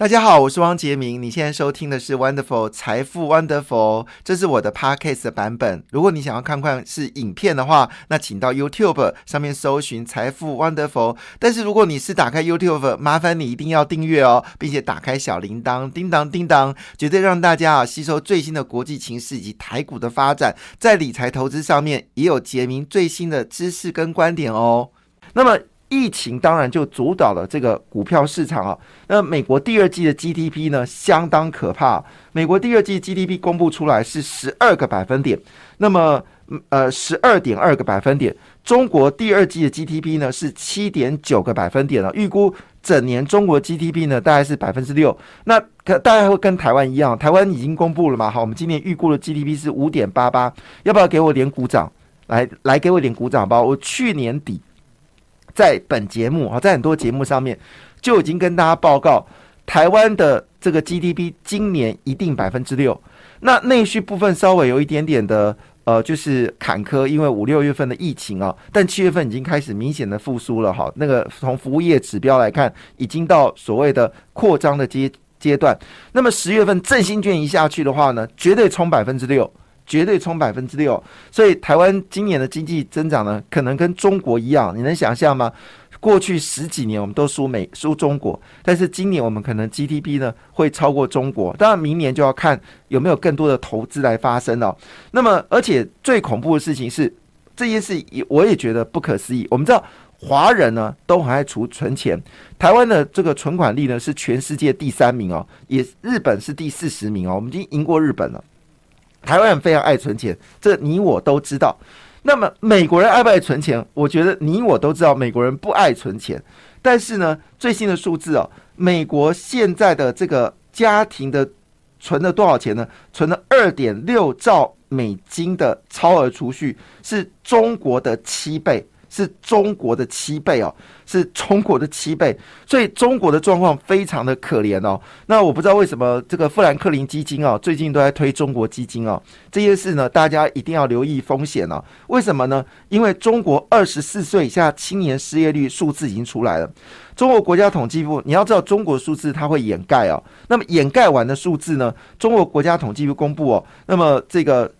大家好，我是汪杰明。你现在收听的是 Wonderful 财富 Wonderful，这是我的 Podcast 的版本。如果你想要看看是影片的话，那请到 YouTube 上面搜寻财富 Wonderful。但是如果你是打开 YouTube，麻烦你一定要订阅哦，并且打开小铃铛，叮当叮当，绝对让大家啊吸收最新的国际情势以及台股的发展，在理财投资上面也有杰明最新的知识跟观点哦。那么。疫情当然就主导了这个股票市场啊。那美国第二季的 GDP 呢，相当可怕。美国第二季 GDP 公布出来是十二个百分点，那么呃十二点二个百分点。中国第二季的 GDP 呢是七点九个百分点了。预估整年中国 GDP 呢大概是百分之六。那可大概会跟台湾一样，台湾已经公布了嘛？好，我们今年预估的 GDP 是五点八八。要不要给我点鼓掌？来来，给我点鼓掌吧！我去年底。在本节目啊，在很多节目上面就已经跟大家报告，台湾的这个 GDP 今年一定百分之六。那内需部分稍微有一点点的呃，就是坎坷，因为五六月份的疫情啊，但七月份已经开始明显的复苏了哈。那个从服务业指标来看，已经到所谓的扩张的阶阶段。那么十月份振兴券一下去的话呢，绝对冲百分之六。绝对冲百分之六，所以台湾今年的经济增长呢，可能跟中国一样，你能想象吗？过去十几年我们都输美输中国，但是今年我们可能 GDP 呢会超过中国，当然明年就要看有没有更多的投资来发生了。那么，而且最恐怖的事情是这件事，我也觉得不可思议。我们知道华人呢都很爱储存钱，台湾的这个存款率呢是全世界第三名哦，也日本是第四十名哦，我们已经赢过日本了。台湾人非常爱存钱，这你我都知道。那么美国人爱不爱存钱？我觉得你我都知道，美国人不爱存钱。但是呢，最新的数字哦，美国现在的这个家庭的存了多少钱呢？存了二点六兆美金的超额储蓄，是中国的七倍。是中国的七倍哦，是中国的七倍，所以中国的状况非常的可怜哦。那我不知道为什么这个富兰克林基金哦，最近都在推中国基金哦，这些事呢，大家一定要留意风险哦。为什么呢？因为中国二十四岁以下青年失业率数字已经出来了。中国国家统计部，你要知道中国数字它会掩盖哦。那么掩盖完的数字呢？中国国家统计部公布哦，那么这个。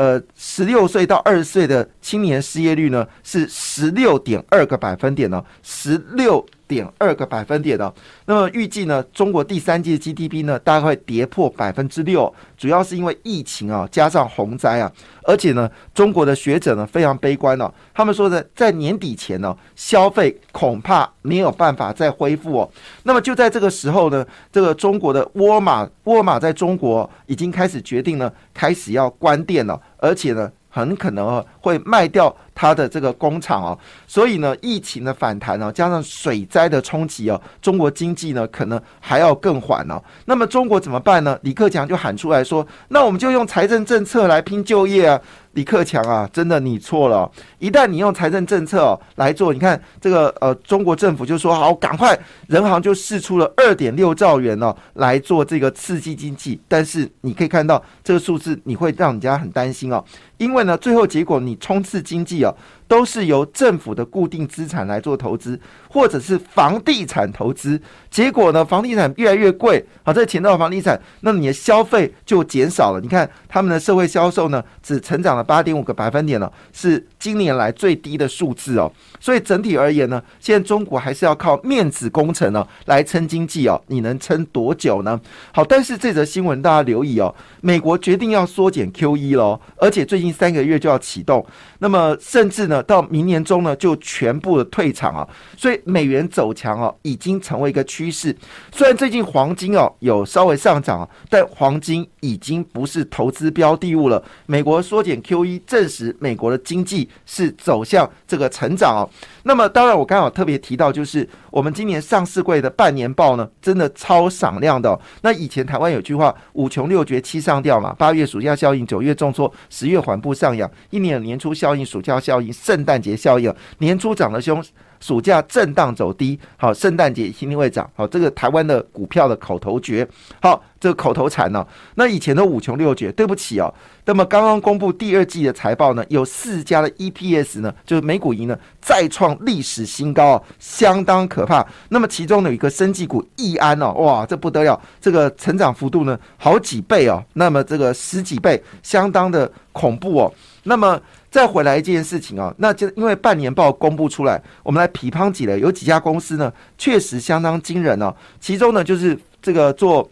呃，十六岁到二十岁的青年失业率呢是十六点二个百分点呢，十六。点二个百分点的，那么预计呢，中国第三季的 GDP 呢大概会跌破百分之六，主要是因为疫情啊，加上洪灾啊，而且呢，中国的学者呢非常悲观哦，他们说的在年底前呢，消费恐怕没有办法再恢复哦。那么就在这个时候呢，这个中国的沃尔玛，沃尔玛在中国已经开始决定呢，开始要关店了，而且呢。很可能会卖掉它的这个工厂哦，所以呢，疫情的反弹哦，加上水灾的冲击哦，中国经济呢可能还要更缓哦。那么中国怎么办呢？李克强就喊出来说：“那我们就用财政政策来拼就业啊！”李克强啊，真的你错了。一旦你用财政政策来做，你看这个呃，中国政府就说好，赶快人行就试出了二点六兆元哦，来做这个刺激经济。但是你可以看到这个数字，你会让人家很担心哦。因为呢，最后结果你冲刺经济哦，都是由政府的固定资产来做投资，或者是房地产投资。结果呢，房地产越来越贵，好，这钱到房地产，那你的消费就减少了。你看他们的社会销售呢，只成长了八点五个百分点了，是今年来最低的数字哦。所以整体而言呢，现在中国还是要靠面子工程呢来撑经济哦。你能撑多久呢？好，但是这则新闻大家留意哦，美国决定要缩减 Q E 喽，而且最近。三个月就要启动，那么甚至呢，到明年中呢就全部的退场啊，所以美元走强哦，已经成为一个趋势。虽然最近黄金哦有稍微上涨啊，但黄金已经不是投资标的物了。美国缩减 QE，证实美国的经济是走向这个成长哦。那么当然，我刚好特别提到，就是我们今年上市柜的半年报呢，真的超闪亮的。那以前台湾有句话，五穷六绝七上吊嘛，八月暑假效应，九月重挫，十月缓步上扬，一年年初效应、暑假效应、圣诞节效应，年初涨得凶。暑假震荡走低，好，圣诞节一定会涨，好，这个台湾的股票的口头诀，好，这个口头禅呢，那以前都五穷六绝，对不起哦。那么刚刚公布第二季的财报呢，有四家的 EPS 呢，就是美股银呢再创历史新高哦，相当可怕。那么其中有一个生技股易安哦，哇，这不得了，这个成长幅度呢好几倍哦，那么这个十几倍，相当的恐怖哦。那么再回来一件事情啊，那就因为半年报公布出来，我们来批判几类，有几家公司呢确实相当惊人哦。其中呢就是这个做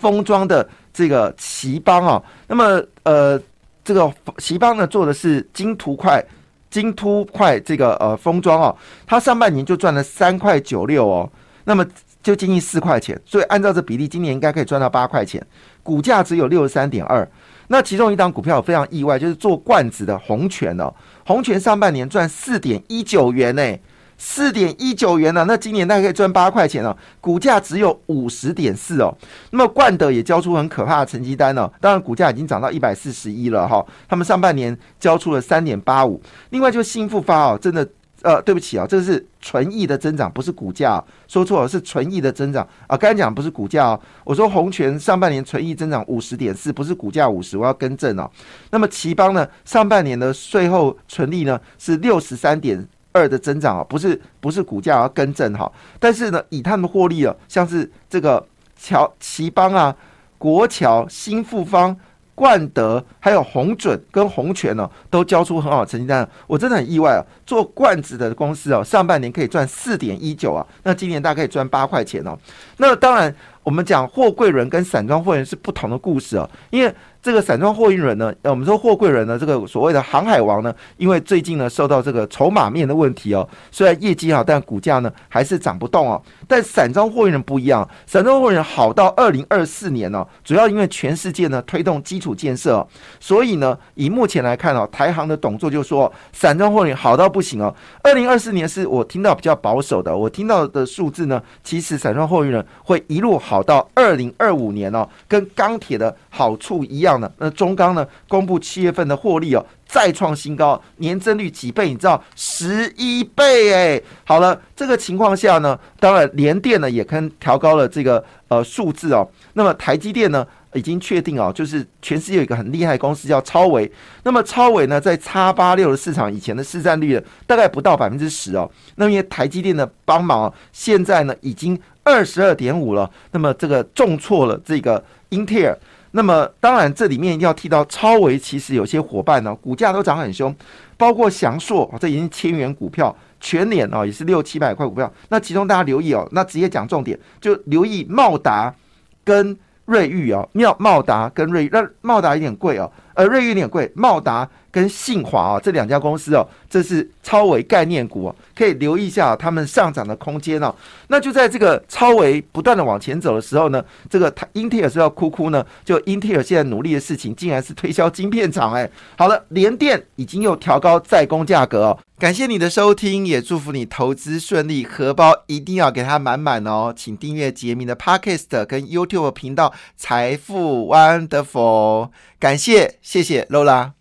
封装的。这个奇邦啊，那么呃，这个奇邦呢做的是金图块、金突块这个呃封装哦，它上半年就赚了三块九六哦，那么就接近四块钱，所以按照这比例，今年应该可以赚到八块钱，股价只有六十三点二。那其中一档股票非常意外，就是做罐子的红泉哦，红泉上半年赚四点一九元呢。四点一九元呢，那今年大概可以赚八块钱哦，股价只有五十点四哦。那么冠德也交出很可怕的成绩单哦，当然股价已经涨到一百四十一了哈。他们上半年交出了三点八五。另外就新复发哦，真的呃，对不起啊，这是纯益的增长，不是股价，说错了，是纯益的增长啊。刚才讲不是股价哦，我说红泉上半年纯益增长五十点四，不是股价五十，我要更正哦。那么奇邦呢，上半年的税后纯利呢是六十三点。二的增长啊，不是不是股价要更正哈，但是呢，以他们获利啊，像是这个乔奇邦啊、国桥、新复方、冠德，还有红准跟红泉呢，都交出很好的成绩单，我真的很意外啊。做罐子的公司哦，上半年可以赚四点一九啊，那今年大概可以赚八块钱哦。那当然，我们讲货柜人跟散装货运是不同的故事哦，因为。这个散装货运人呢，呃，我们说货柜人呢，这个所谓的航海王呢，因为最近呢受到这个筹码面的问题哦，虽然业绩好，但股价呢还是涨不动哦。但散装货运人不一样，散装货运人好到二零二四年呢，主要因为全世界呢推动基础建设，所以呢，以目前来看哦，台航的董座就说，散装货运好到不行哦。二零二四年是我听到比较保守的，我听到的数字呢，其实散装货运人会一路好到二零二五年哦，跟钢铁的好处一样的。那中钢呢？公布七月份的获利哦，再创新高，年增率几倍？你知道十一倍哎！好了，这个情况下呢，当然联电呢也跟调高了这个呃数字哦。那么台积电呢已经确定哦，就是全世界有一个很厉害公司叫超维。那么超维呢在叉八六的市场以前的市占率呢大概不到百分之十哦。那么因为台积电的帮忙，现在呢已经二十二点五了。那么这个重挫了这个英特尔。那么当然，这里面一定要提到超维，其实有些伙伴呢，股价都涨很凶，包括祥硕，这已经千元股票，全年哦也是六七百块股票。那其中大家留意哦，那直接讲重点，就留意茂达跟瑞昱啊，妙茂达跟瑞，那茂达有点贵哦，呃瑞昱有点贵，茂达。跟信华啊这两家公司哦，这是超维概念股哦，可以留意一下他们上涨的空间哦。那就在这个超维不断的往前走的时候呢，这个英特尔是要哭哭呢。就英特尔现在努力的事情，竟然是推销晶片厂哎。好了，联电已经又调高在工价格哦。感谢你的收听，也祝福你投资顺利，荷包一定要给它满满哦。请订阅杰明的 Podcast 跟 YouTube 频道财富 Wonderful。感谢，谢谢劳拉。